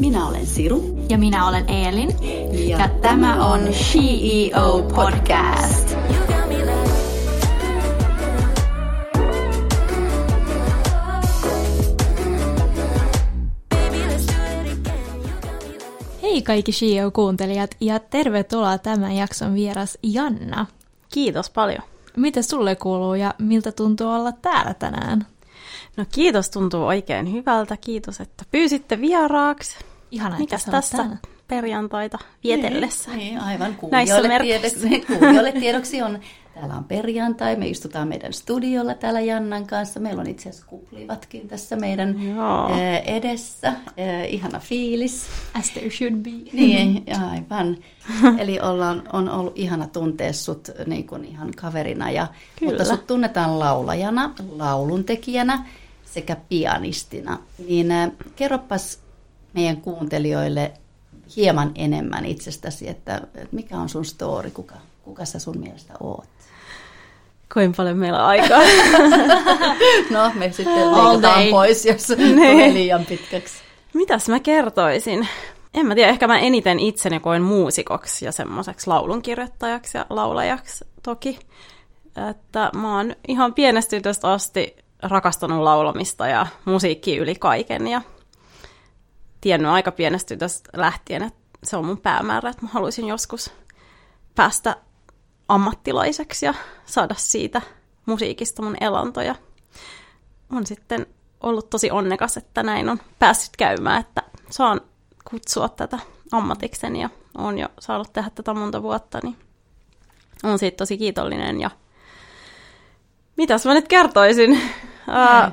Minä olen Siru. Ja minä olen Eelin. Ja, ja tämä on CEO Podcast. Hei kaikki CEO-kuuntelijat ja tervetuloa tämän jakson vieras Janna. Kiitos paljon. Mitä sulle kuuluu ja miltä tuntuu olla täällä tänään? No kiitos, tuntuu oikein hyvältä. Kiitos, että pyysitte vieraaksi. Ihana, Mikäs tässä täällä. perjantaita vietellessä? Niin, niin aivan kuulijoille tiedoksi, kuulijoille tiedoksi on, täällä on perjantai, me istutaan meidän studiolla täällä Jannan kanssa. Meillä on itse asiassa kuplivatkin tässä meidän Joo. edessä. Ihana fiilis. As there should be. Niin, aivan. Eli ollaan, on ollut ihana tuntea sut niin kuin ihan kaverina, ja, Kyllä. mutta sut tunnetaan laulajana, lauluntekijänä sekä pianistina. Niin kerropas meidän kuuntelijoille hieman enemmän itsestäsi, että, että mikä on sun story, kuka, kuka sä sun mielestä oot? Kuinka paljon meillä on aikaa? no, me sitten leikataan pois, jos tulee liian pitkäksi. Mitäs mä kertoisin? En mä tiedä, ehkä mä eniten itseni koen muusikoksi ja semmoiseksi laulunkirjoittajaksi ja laulajaksi toki. Että mä oon ihan pienestä asti rakastanut laulamista ja musiikkia yli kaiken ja tiennyt aika pienestä tytöstä lähtien, että se on mun päämäärä, että mä haluaisin joskus päästä ammattilaiseksi ja saada siitä musiikista mun elantoja. On sitten ollut tosi onnekas, että näin on päässyt käymään, että saan kutsua tätä ammatikseni ja on jo saanut tehdä tätä monta vuotta, niin on siitä tosi kiitollinen ja mitäs mä nyt kertoisin? Ää,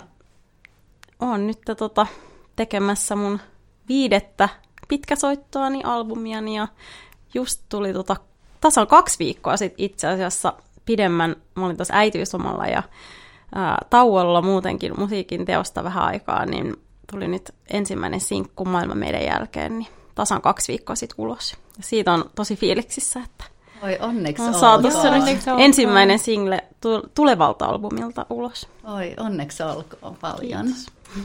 on nyt tota, tekemässä mun viidettä pitkäsoittoani, albumiani ja just tuli tota, tasan kaksi viikkoa sitten itse asiassa pidemmän, mä olin tuossa äitiyslomalla ja ää, tauolla muutenkin musiikin teosta vähän aikaa, niin tuli nyt ensimmäinen sinkku maailman meidän jälkeen, niin tasan kaksi viikkoa sitten ulos. Ja siitä on tosi fiiliksissä, että Oi onneksi on saatu ensimmäinen single tulevalta albumilta ulos. Oi onneksi olkoon paljon.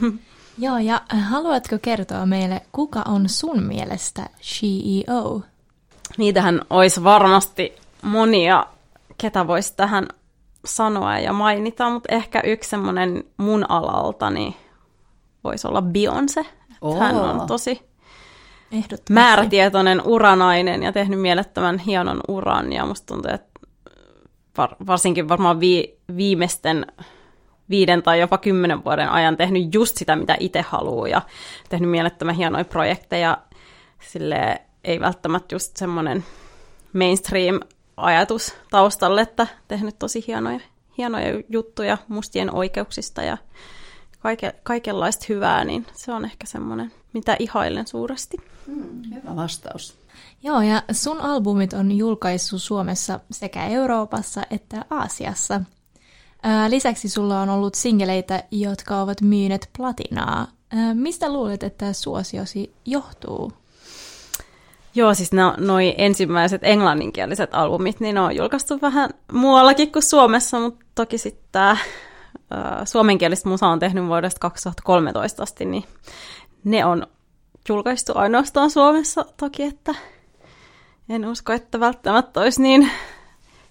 Joo, ja haluatko kertoa meille, kuka on sun mielestä CEO? Niitähän olisi varmasti monia, ketä voisi tähän sanoa ja mainita, mutta ehkä yksi semmoinen mun alaltani voisi olla Beyoncé. Oh. Hän on tosi määrätietoinen uranainen ja tehnyt mielettömän hienon uran. Ja musta tuntuu, että var, varsinkin varmaan vi, viimeisten viiden tai jopa kymmenen vuoden ajan tehnyt just sitä, mitä itse haluaa ja tehnyt mielettömän hienoja projekteja. Sille ei välttämättä just semmoinen mainstream-ajatus taustalle, että tehnyt tosi hienoja, hienoja juttuja mustien oikeuksista ja kaike, kaikenlaista hyvää, niin se on ehkä semmoinen, mitä ihailen suuresti. Hmm, hyvä vastaus. Joo, ja sun albumit on julkaissut Suomessa sekä Euroopassa että Aasiassa. Lisäksi sulla on ollut singeleitä, jotka ovat myyneet platinaa. Mistä luulet, että suosiosi johtuu? Joo, siis no, noi ensimmäiset englanninkieliset albumit, niin ne on julkaistu vähän muuallakin kuin Suomessa, mutta toki sitten tämä suomenkielistä musa on tehnyt vuodesta 2013 asti, niin ne on julkaistu ainoastaan Suomessa toki, että en usko, että välttämättä olisi niin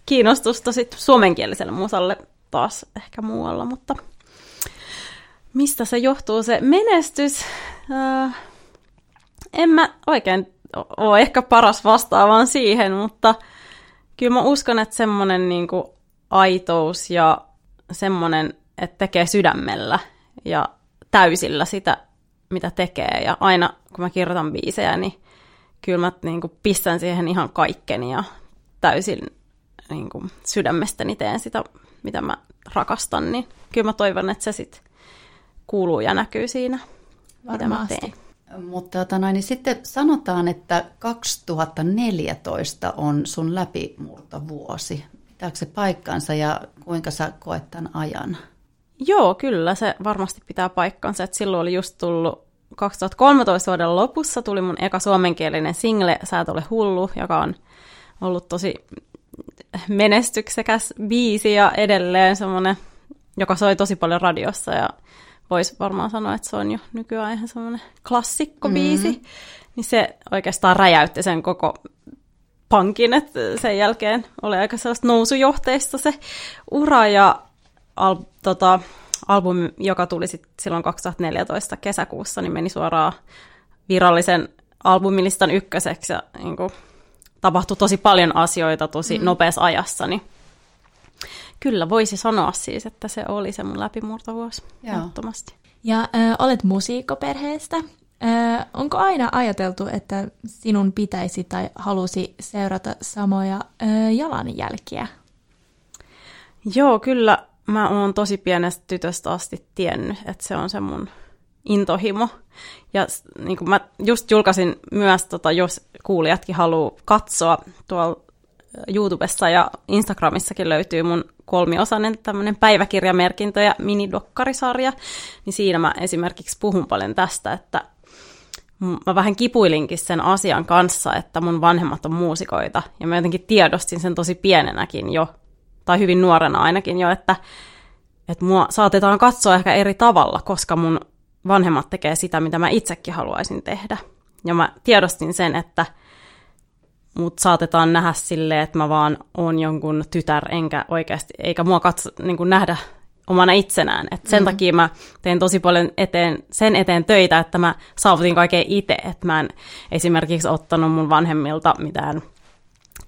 kiinnostusta sit suomenkieliselle musalle taas ehkä muualla, mutta mistä se johtuu se menestys? Äh, en mä oikein ole ehkä paras vastaavaan siihen, mutta kyllä mä uskon, että semmoinen niin aitous ja semmoinen, että tekee sydämellä ja täysillä sitä, mitä tekee. Ja aina kun mä kirjoitan biisejä, niin kyllä mä niin kuin pistän siihen ihan kaikkeni ja täysin niin kuin sydämestäni teen sitä, mitä mä rakastan. Niin kyllä mä toivon, että se sitten kuuluu ja näkyy siinä, Varmasti. mitä mä teen. Mutta tota noin, niin sitten sanotaan, että 2014 on sun läpimurtovuosi. Pitääkö se paikkansa ja kuinka sä koet tämän ajan? Joo, kyllä se varmasti pitää paikkansa. Et silloin oli just tullut 2013 vuoden lopussa tuli mun eka suomenkielinen single Sä et ole hullu, joka on ollut tosi menestyksekäs biisi ja edelleen semmoinen, joka soi tosi paljon radiossa ja voisi varmaan sanoa, että se on jo nykyään ihan semmoinen klassikkobiisi, mm-hmm. niin se oikeastaan räjäytti sen koko pankin, että sen jälkeen oli aika sellaista nousujohteista se ura ja al, tota, albumi, joka tuli sit silloin 2014 kesäkuussa, niin meni suoraan virallisen albumilistan ykköseksi ja niin kuin, tapahtui tosi paljon asioita tosi mm. nopeassa ajassa, niin kyllä voisi sanoa siis, että se oli se mun läpimurtovuosi ehdottomasti. Ja äh, olet musiikkoperheestä. Äh, onko aina ajateltu, että sinun pitäisi tai halusi seurata samoja äh, jalanjälkiä? Joo, kyllä mä oon tosi pienestä tytöstä asti tiennyt, että se on se mun intohimo. Ja niin kuin mä just julkaisin myös, tota, jos kuulijatkin haluaa katsoa tuolla YouTubessa ja Instagramissakin löytyy mun kolmiosainen tämmöinen päiväkirjamerkintä ja minidokkarisarja, niin siinä mä esimerkiksi puhun paljon tästä, että mä vähän kipuilinkin sen asian kanssa, että mun vanhemmat on muusikoita, ja mä jotenkin tiedostin sen tosi pienenäkin jo, tai hyvin nuorena ainakin jo, että, että mua saatetaan katsoa ehkä eri tavalla, koska mun vanhemmat tekee sitä, mitä mä itsekin haluaisin tehdä. Ja mä tiedostin sen, että mut saatetaan nähdä silleen, että mä vaan oon jonkun tytär, enkä oikeasti, eikä mua katso, niin kuin nähdä omana itsenään. Et sen mm. takia mä teen tosi paljon eteen, sen eteen töitä, että mä saavutin kaiken itse. Että mä en esimerkiksi ottanut mun vanhemmilta mitään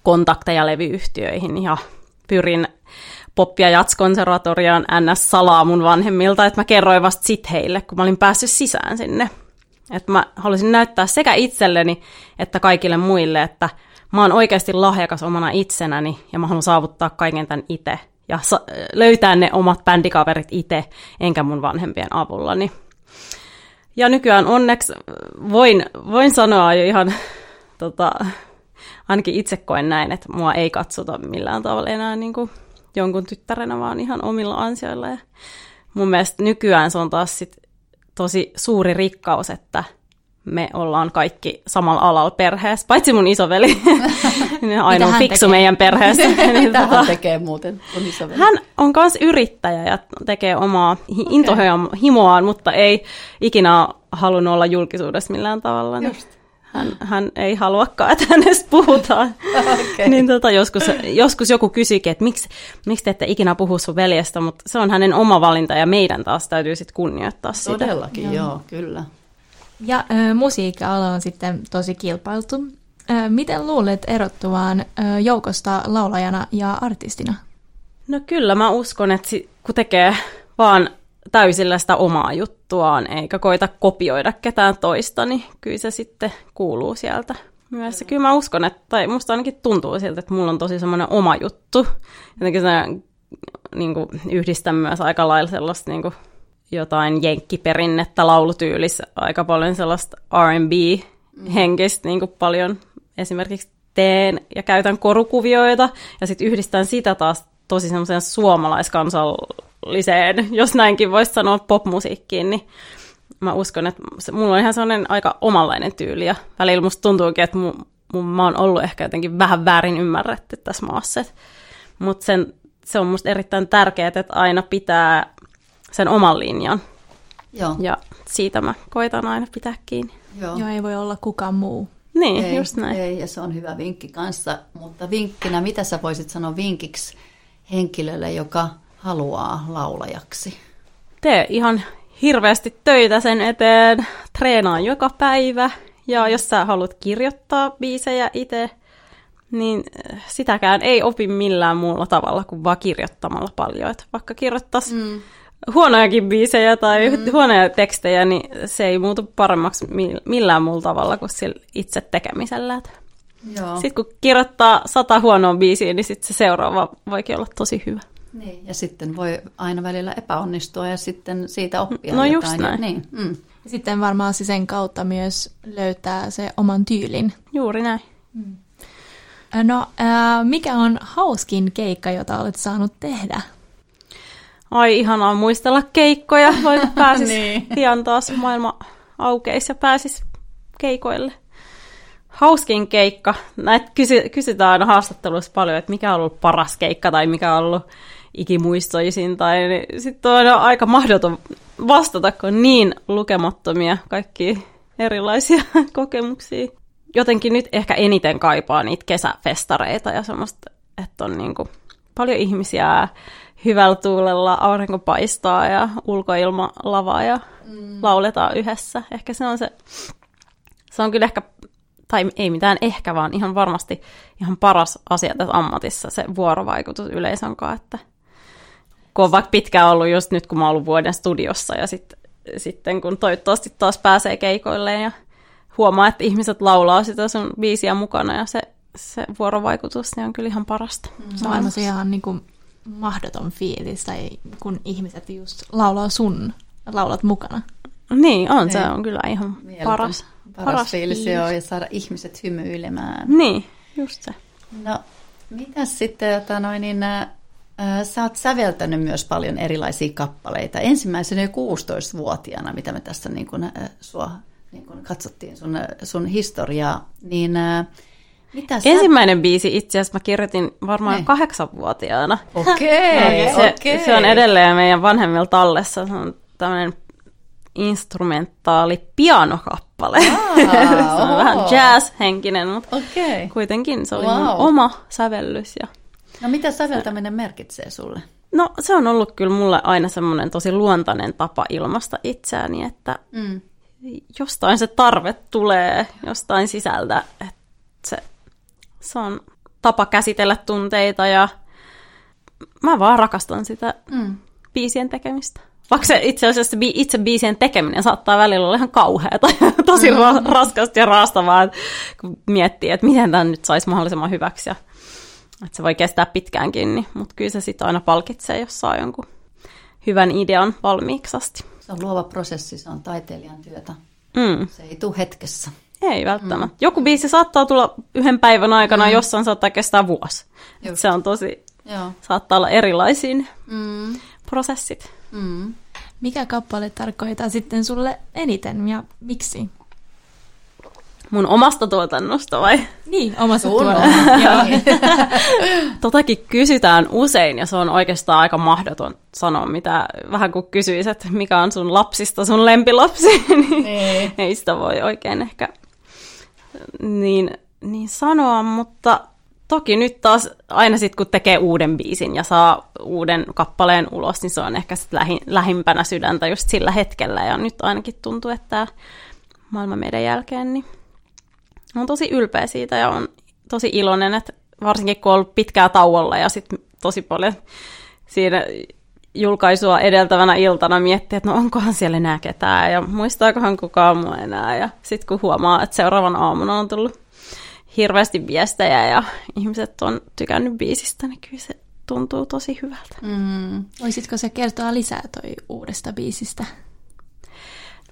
kontakteja levyyhtiöihin ja pyrin pop- ja jatskonservatoriaan ns. salaa mun vanhemmilta, että mä kerroin vasta sit heille, kun mä olin päässyt sisään sinne. Että mä halusin näyttää sekä itselleni että kaikille muille, että mä oon oikeasti lahjakas omana itsenäni ja mä haluan saavuttaa kaiken tämän itse ja sa- löytää ne omat bändikaverit itse, enkä mun vanhempien avullani. Ja nykyään onneksi voin, voin sanoa jo ihan, tota, ainakin itse koen näin, että mua ei katsota millään tavalla enää niin kuin jonkun tyttärenä, vaan ihan omilla ansioilla. Ja mun mielestä nykyään se on taas sit tosi suuri rikkaus, että me ollaan kaikki samalla alalla perheessä, paitsi mun isoveli. Ainoa fiksu tekee? meidän perheessä. niin, Mitä tota, hän tekee muuten, mun isoveli? Hän on myös yrittäjä ja tekee omaa okay. intohimoaan, mutta ei ikinä halunnut olla julkisuudessa millään tavalla. Niin Just hän, hän ei haluakaan, että hänestä puhutaan. Okay. niin tota, joskus, joskus joku kysyikin, että miksi, miksi te ette ikinä puhu sun veljestä, mutta se on hänen oma valinta ja meidän taas täytyy sitten kunnioittaa sitä. Todellakin, joo, joo kyllä. Ja äh, musiikkiala on sitten tosi kilpailtu. Äh, miten luulet erottuvaan äh, joukosta laulajana ja artistina? No kyllä mä uskon, että kun tekee vaan täysillä sitä omaa juttuaan, eikä koita kopioida ketään toista, niin kyllä se sitten kuuluu sieltä myös. Kyllä mä uskon, että, tai musta ainakin tuntuu siltä, että mulla on tosi semmoinen oma juttu. Jotenkin se niin kuin, yhdistän myös aika lailla sellaista niin kuin, jotain jenkkiperinnettä laulutyylissä, aika paljon sellaista R&B-henkistä niin kuin paljon esimerkiksi teen ja käytän korukuvioita, ja sitten yhdistän sitä taas tosi semmoiseen suomalaiskansalliseen, jos näinkin voisi sanoa, popmusiikkiin, niin mä uskon, että se, mulla on ihan sellainen aika omanlainen tyyli, ja välillä musta tuntuukin, että mun, mun, mä oon ollut ehkä jotenkin vähän väärin ymmärretty tässä maassa, mutta sen, se on musta erittäin tärkeää, että aina pitää sen oman linjan. Joo. Ja siitä mä koitan aina pitää kiinni. Joo. Joo, ei voi olla kukaan muu. Niin, ei, just näin. Ei, ja se on hyvä vinkki kanssa. Mutta vinkkinä, mitä sä voisit sanoa vinkiksi henkilölle, joka haluaa laulajaksi? Tee ihan hirveästi töitä sen eteen, treenaa joka päivä, ja jos sä haluat kirjoittaa biisejä itse, niin äh, sitäkään ei opi millään muulla tavalla kuin vaan kirjoittamalla paljon. Et vaikka kirjoittaisi mm. huonojakin biisejä tai mm. huonoja tekstejä, niin se ei muutu paremmaksi millään muulla tavalla kuin sillä itse tekemisellä. Joo. Sitten kun kirjoittaa sata huonoa biisiä, niin sitten se seuraava voikin olla tosi hyvä. Niin, ja sitten voi aina välillä epäonnistua ja sitten siitä oppia No jotain. just näin. Niin. Mm. Sitten varmaan sen kautta myös löytää se oman tyylin. Juuri näin. Mm. No, äh, mikä on hauskin keikka, jota olet saanut tehdä? Ai, ihanaa muistella keikkoja, voi pääsis niin. pian taas maailma aukeisi ja pääsis keikoille hauskin keikka. Näitä kysy- kysytään aina haastatteluissa paljon, että mikä on ollut paras keikka tai mikä on ollut ikimuistoisin, tai niin sitten on aika mahdoton vastata, kun on niin lukemattomia kaikki erilaisia kokemuksia. Jotenkin nyt ehkä eniten kaipaa niitä kesäfestareita ja semmoista, että on niin kuin paljon ihmisiä hyvällä tuulella, aurinko paistaa ja ulkoilma lavaa ja mm. lauletaan yhdessä. Ehkä se on se, se on kyllä ehkä, tai ei mitään ehkä, vaan ihan varmasti ihan paras asia tässä ammatissa, se vuorovaikutus yleisön kanssa, että kun on vaikka pitkään ollut just nyt, kun mä oon ollut vuoden studiossa ja sit, sitten kun toivottavasti taas pääsee keikoilleen ja huomaa, että ihmiset laulaa sitä sun biisiä mukana ja se, se vuorovaikutus niin on kyllä ihan parasta. Mm. Se on aina ihan niin kuin mahdoton fiilis, tai kun ihmiset just laulaa sun, laulat mukana. Niin, on. Niin. Se on kyllä ihan Mieltä. paras. Paras, paras fiilis, fiilis. Joo, ja saada ihmiset hymyilemään. Niin, just se. No, mitäs sitten, jota noin, niin, äh, sä oot säveltänyt myös paljon erilaisia kappaleita. Ensimmäisenä jo 16-vuotiaana, mitä me tässä niin kun, sua niin kun katsottiin sun, sun historiaa, niin mitä sä... Ensimmäinen biisi itse asiassa mä kirjoitin varmaan niin. kahdeksanvuotiaana. Okei, okay, se, okay. se on edelleen meidän vanhemmilla tallessa. Se on tämmöinen instrumentaali pianokappale. Ah, se on oh. vähän jazz-henkinen, mutta okay. kuitenkin se oli wow. mun oma sävellys. Ja... No mitä säveltäminen merkitsee sulle? No se on ollut kyllä mulle aina semmoinen tosi luontainen tapa ilmasta itseäni, että mm. jostain se tarve tulee jostain sisältä, että se se on tapa käsitellä tunteita ja mä vaan rakastan sitä mm. biisien tekemistä. Vaikka se itse asiassa itse biisien tekeminen saattaa välillä olla ihan kauheata ja tosi mm. ra- raskasta ja raastavaa, kun miettii, että miten tämä nyt saisi mahdollisimman hyväksi. Ja, että se voi kestää pitkäänkin, niin, mutta kyllä se sitten aina palkitsee, jos saa jonkun hyvän idean valmiiksi asti. Se on luova prosessi, se on taiteilijan työtä. Mm. Se ei tule hetkessä. Ei välttämättä. Mm. Joku biisi saattaa tulla yhden päivän aikana, mm. jossain saattaa kestää vuosi. Se on tosi, Joo. saattaa olla erilaisiin mm. prosessit. Mm. Mikä kappale tarkoittaa sitten sulle eniten ja miksi? Mun omasta tuotannosta vai? Niin, omasta tuotannosta. Totakin kysytään usein ja se on oikeastaan aika mahdoton sanoa, mitä vähän kuin kysyisit, että mikä on sun lapsista sun lempilapsi, niin, niin ei sitä voi oikein ehkä niin, niin sanoa, mutta toki nyt taas aina sitten kun tekee uuden biisin ja saa uuden kappaleen ulos, niin se on ehkä sit lähi, lähimpänä sydäntä just sillä hetkellä. Ja nyt ainakin tuntuu, että maailma meidän jälkeen, niin on tosi ylpeä siitä ja on tosi iloinen, että varsinkin kun on ollut pitkää tauolla ja sitten tosi paljon siinä julkaisua edeltävänä iltana miettiä, että no onkohan siellä enää ketään ja muistaakohan kukaan mua enää. Ja sitten kun huomaa, että seuraavan aamuna on tullut hirveästi viestejä ja ihmiset on tykännyt biisistä, niin kyllä se tuntuu tosi hyvältä. Mm. Voisitko se kertoa lisää toi uudesta biisistä?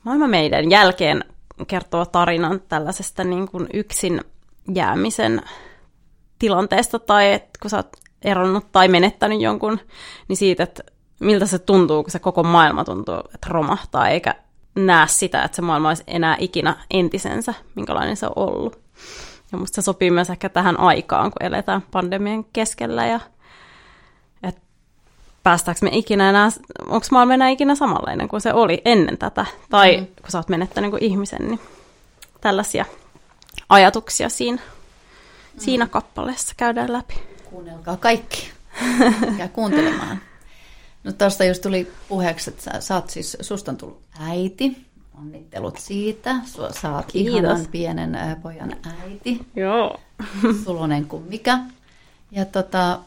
Maailma meidän jälkeen kertoo tarinan tällaisesta niin kuin yksin jäämisen tilanteesta tai että kun sä oot eronnut tai menettänyt jonkun, niin siitä, että miltä se tuntuu, kun se koko maailma tuntuu, että romahtaa, eikä näe sitä, että se maailma olisi enää ikinä entisensä, minkälainen se on ollut. Ja musta se sopii myös ehkä tähän aikaan, kun eletään pandemian keskellä ja päästäänkö me ikinä enää, onko maailma enää ikinä samanlainen kuin se oli ennen tätä, tai mm. kun sä oot menettänyt niin ihmisen, niin tällaisia ajatuksia siinä, mm. siinä kappaleessa käydään läpi. Kuunnelkaa kaikki. Ja kuuntelemaan. No tuosta just tuli puheeksi, että sä, sä oot siis, susta on tullut äiti. Onnittelut siitä. Sua, oot Kiitos. ihanan pienen ä, pojan äiti. Joo. Sulonen kuin mikä. Ja tota,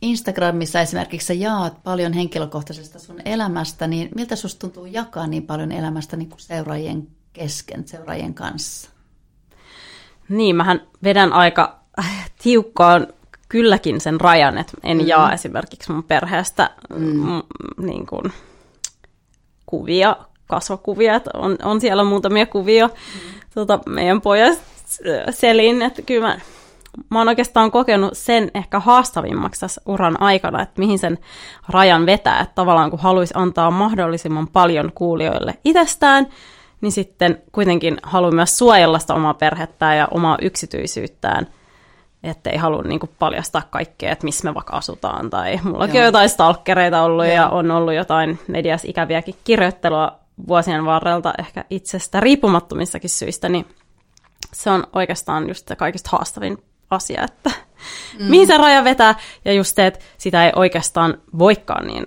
Instagramissa esimerkiksi sä jaat paljon henkilökohtaisesta sun elämästä, niin miltä susta tuntuu jakaa niin paljon elämästä niin kuin seuraajien kesken, seuraajien kanssa? Niin, mähän vedän aika tiukkaan kylläkin sen rajan, että en mm. jaa esimerkiksi mun perheestä mm. m- niin kuin, kuvia, kasvokuvia, että on, on siellä muutamia kuvia mm. tota, meidän pojasta selin, että kyllä mä, mä oon oikeastaan kokenut sen ehkä haastavimmaksi tässä uran aikana, että mihin sen rajan vetää, että tavallaan kun haluaisi antaa mahdollisimman paljon kuulijoille itsestään, niin sitten kuitenkin haluan myös suojella sitä omaa perhettään ja omaa yksityisyyttään – että ei halua niin kuin paljastaa kaikkea, että missä me vaikka asutaan. Tai mullakin Joo. on jotain stalkereita ollut Joo. ja on ollut jotain medias ikäviäkin kirjoittelua vuosien varrelta ehkä itsestä riippumattomissakin syistä, niin se on oikeastaan just se kaikista haastavin asia, että mm. mihin se raja vetää, ja just se, että sitä ei oikeastaan voikaan niin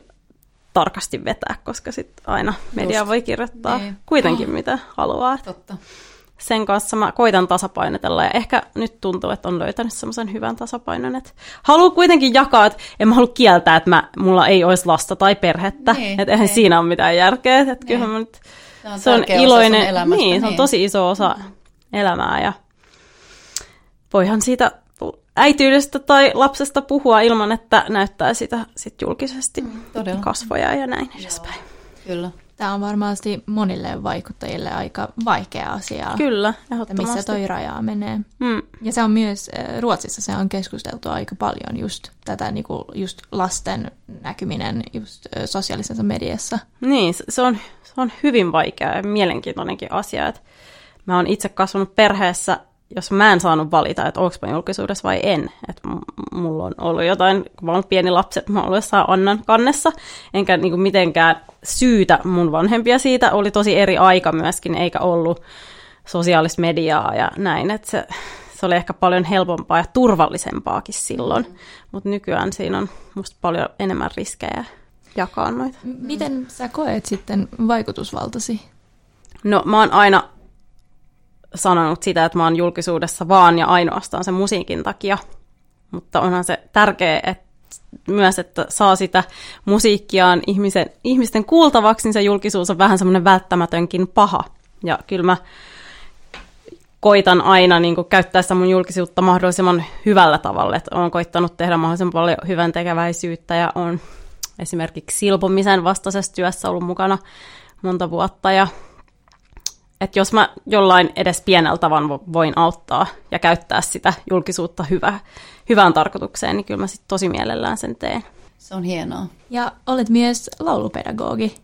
tarkasti vetää, koska sitten aina media just. voi kirjoittaa niin. kuitenkin oh. mitä haluaa. Totta sen kanssa mä koitan tasapainotella ja ehkä nyt tuntuu, että on löytänyt semmoisen hyvän tasapainon, että haluan kuitenkin jakaa, että en mä halua kieltää, että mä, mulla ei olisi lasta tai perhettä, niin, että eihän niin. siinä ole mitään järkeä, että niin. kyllä mä nyt, se on, se on iloinen, niin, niin, se on niin. tosi iso osa mm. elämää ja voihan siitä äityydestä tai lapsesta puhua ilman, että näyttää sitä sit julkisesti mm, kasvoja ja näin edespäin. Kyllä. Tämä on varmasti monille vaikuttajille aika vaikea asia. Kyllä, ehdottomasti. Missä toi raja menee. Mm. Ja se on myös, eh, Ruotsissa se on keskusteltu aika paljon just tätä niin kuin just lasten näkyminen just eh, sosiaalisessa mediassa. Niin, se on, se on hyvin vaikea ja mielenkiintoinenkin asia. Että mä oon itse kasvanut perheessä, jos mä en saanut valita, että onko mä julkisuudessa vai en. Että mulla on ollut jotain, kun mä oon pieni lapsi, että mä oon ollut jossain Annan kannessa, enkä niin kuin mitenkään syytä mun vanhempia siitä. Oli tosi eri aika myöskin, eikä ollut sosiaalista mediaa ja näin, että se, se oli ehkä paljon helpompaa ja turvallisempaakin silloin. Mm. Mutta nykyään siinä on musta paljon enemmän riskejä jakaa noita. Miten sä koet sitten vaikutusvaltasi? No mä oon aina sanonut sitä, että mä oon julkisuudessa vaan ja ainoastaan sen musiikin takia. Mutta onhan se tärkeää, että myös, että saa sitä musiikkiaan ihmisen, ihmisten kuultavaksi, niin se julkisuus on vähän semmoinen välttämätönkin paha. Ja kyllä mä koitan aina niin käyttää sitä mun julkisuutta mahdollisimman hyvällä tavalla. Että olen koittanut tehdä mahdollisimman paljon hyvän tekeväisyyttä ja on esimerkiksi silpomisen vastaisessa työssä ollut mukana monta vuotta ja että jos mä jollain edes pienellä tavan voin auttaa ja käyttää sitä julkisuutta hyvä, hyvään tarkoitukseen, niin kyllä mä sitten tosi mielellään sen teen. Se on hienoa. Ja olet myös laulupedagogi.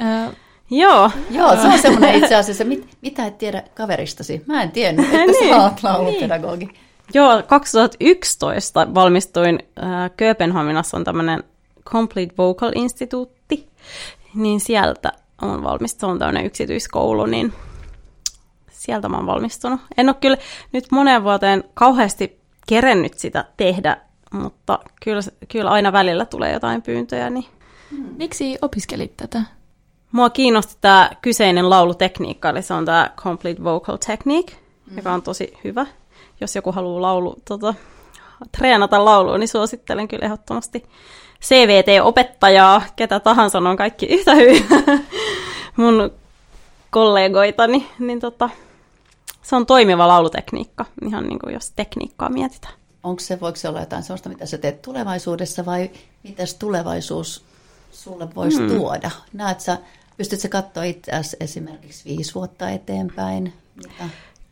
Ö... Joo. Joo, se on semmoinen itse asiassa, mit, mitä et tiedä kaveristasi. Mä en tiennyt, että niin. sä oot laulupedagogi. Niin. Joo, 2011 valmistuin äh, Kööpenhaminassa on tämmöinen Complete Vocal Instituutti, niin sieltä on valmistunut tämmöinen yksityiskoulu, niin sieltä mä oon valmistunut. En ole kyllä nyt moneen vuoteen kauheasti kerennyt sitä tehdä, mutta kyllä, kyllä aina välillä tulee jotain pyyntöjä. Niin... Hmm. Miksi opiskelit tätä? Mua kiinnosti tämä kyseinen laulutekniikka, eli se on tämä Complete Vocal Technique, mm. joka on tosi hyvä. Jos joku haluaa laulu, tota, treenata laulua, niin suosittelen kyllä ehdottomasti CVT-opettajaa, ketä tahansa on kaikki yhtä hyvin mun kollegoitani, niin tota, se on toimiva laulutekniikka, ihan niin kuin jos tekniikkaa mietitään. Onko se, voiko se olla jotain sellaista, mitä sä teet tulevaisuudessa vai mitäs tulevaisuus sulle voisi hmm. tuoda? Näet sä, pystytkö katsoa itseäsi esimerkiksi viisi vuotta eteenpäin? Mitä?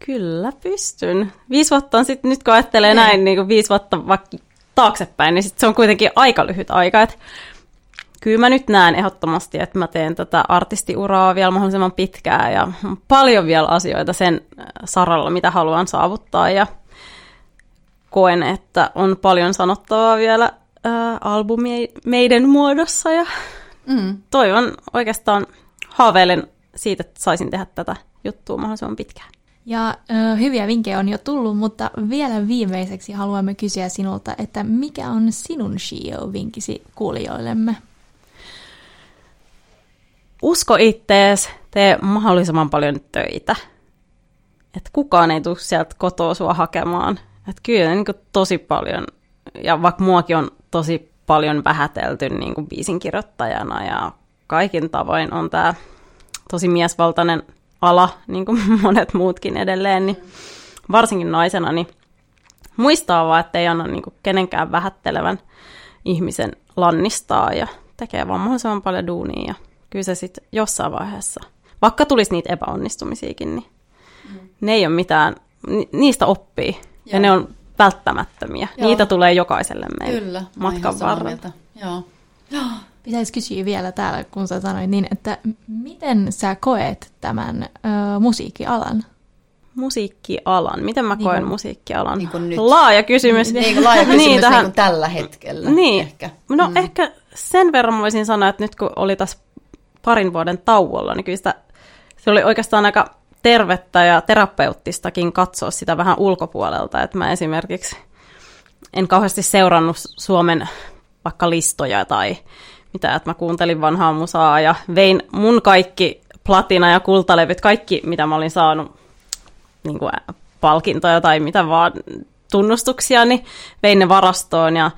Kyllä pystyn. Viisi vuotta on sitten, nyt kun ajattelee niin. näin, niin kuin viisi vuotta vaikka taaksepäin, niin sit se on kuitenkin aika lyhyt aika. Että kyllä mä nyt näen ehdottomasti, että mä teen tätä artistiuraa vielä mahdollisimman pitkään ja paljon vielä asioita sen äh, saralla, mitä haluan saavuttaa ja koen, että on paljon sanottavaa vielä ää, äh, albumeiden muodossa ja mm. toivon oikeastaan haaveilen siitä, että saisin tehdä tätä juttua mahdollisimman pitkään. Ja ö, hyviä vinkkejä on jo tullut, mutta vielä viimeiseksi haluamme kysyä sinulta, että mikä on sinun Shio-vinkisi kuulijoillemme? Usko ittees, tee mahdollisimman paljon töitä. Että kukaan ei tule sieltä kotoa sua hakemaan. Että kyllä niin tosi paljon, ja vaikka muakin on tosi paljon vähätelty niin kuin biisinkirjoittajana ja kaikin tavoin on tämä tosi miesvaltainen ala, niin kuin monet muutkin edelleen, niin varsinkin naisena, niin muistaa vaan, että ei anna niin kuin kenenkään vähättelevän ihmisen lannistaa ja tekee vaan mahdollisimman paljon duunia ja kyllä se sitten jossain vaiheessa, vaikka tulisi niitä epäonnistumisiakin, niin mm. ne ei ole mitään, niistä oppii Joo. ja ne on välttämättömiä. Joo. Niitä tulee jokaiselle meille kyllä, matkan varrella. Joo. Pitäisi kysyä vielä täällä, kun sä sanoit niin, että miten sä koet tämän ö, musiikkialan? musiikkialan. Miten mä Niin koen kuin- musiikkialan? niin kuin nyt. Laaja kysymys. Niin kuin laaja kysymys niin, niin, tähän- kuin tällä hetkellä Niin. ehkä. No mm. ehkä sen verran voisin sanoa, että nyt kun oli tässä parin vuoden tauolla, niin kyllä sitä, se oli oikeastaan aika tervettä ja terapeuttistakin katsoa sitä vähän ulkopuolelta. Että mä esimerkiksi en kauheasti seurannut Suomen vaikka listoja tai mitä, että mä kuuntelin vanhaa musaa ja vein mun kaikki platina- ja kultalevyt, kaikki mitä mä olin saanut niin kuin palkintoja tai mitä vaan tunnustuksia, niin vein ne varastoon ja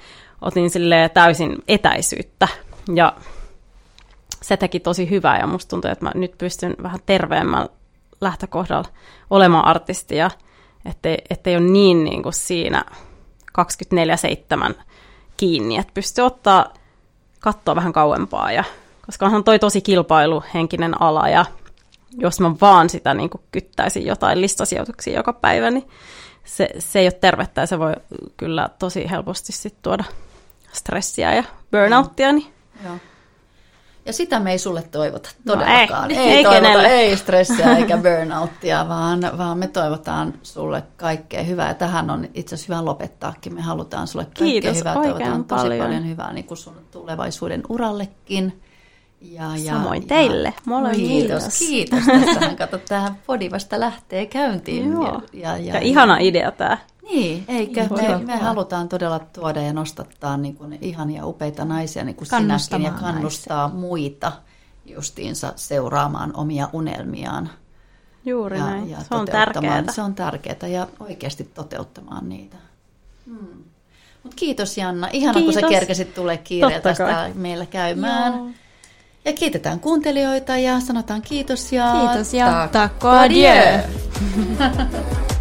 otin sille täysin etäisyyttä. Ja se teki tosi hyvää ja musta tuntuu, että mä nyt pystyn vähän terveemmällä lähtökohdalla olemaan artisti ja ettei, ettei ole niin, niin kuin siinä 24-7 kiinni, että pystyy ottaa katsoa vähän kauempaa ja koska onhan toi tosi kilpailuhenkinen ala ja jos mä vaan sitä niin kuin kyttäisin jotain listasijoituksia joka päivä, niin se, se ei ole tervettä ja se voi kyllä tosi helposti sit tuoda stressiä ja burnouttia. Niin. Joo. Ja sitä me ei sulle toivota todellakaan. ei, ei, ei toivota, ei stressiä eikä burnouttia, vaan, vaan me toivotaan sulle kaikkea hyvää. Ja tähän on itse asiassa hyvä lopettaakin. Me halutaan sulle kaikkea Kiitos hyvää. Toivotaan tosi paljon. paljon hyvää niin kuin sun tulevaisuuden urallekin. Ja, ja, Samoin teille, molemmille. Kiitos, kiitos. Tässähän kato, tämä podi vasta lähtee käyntiin. Joo. Ja, ja, Ja ihana idea tämä. Niin, eikä. Niin, Me, me halutaan todella tuoda ja nostattaa niin kuin ihania upeita naisia niin kuin sinäkin ja kannustaa muita justiinsa seuraamaan omia unelmiaan. Juuri ja, näin. ja se on tärkeää. Se on tärkeää ja oikeasti toteuttamaan niitä. Hmm. Mut kiitos Janna. Ihana, kun sä kerkesit tulee kiireellä tästä kai. meillä käymään. Joo. Ja kiitetään kuuntelijoita ja sanotaan kiitos ja Kiitos ja tack tack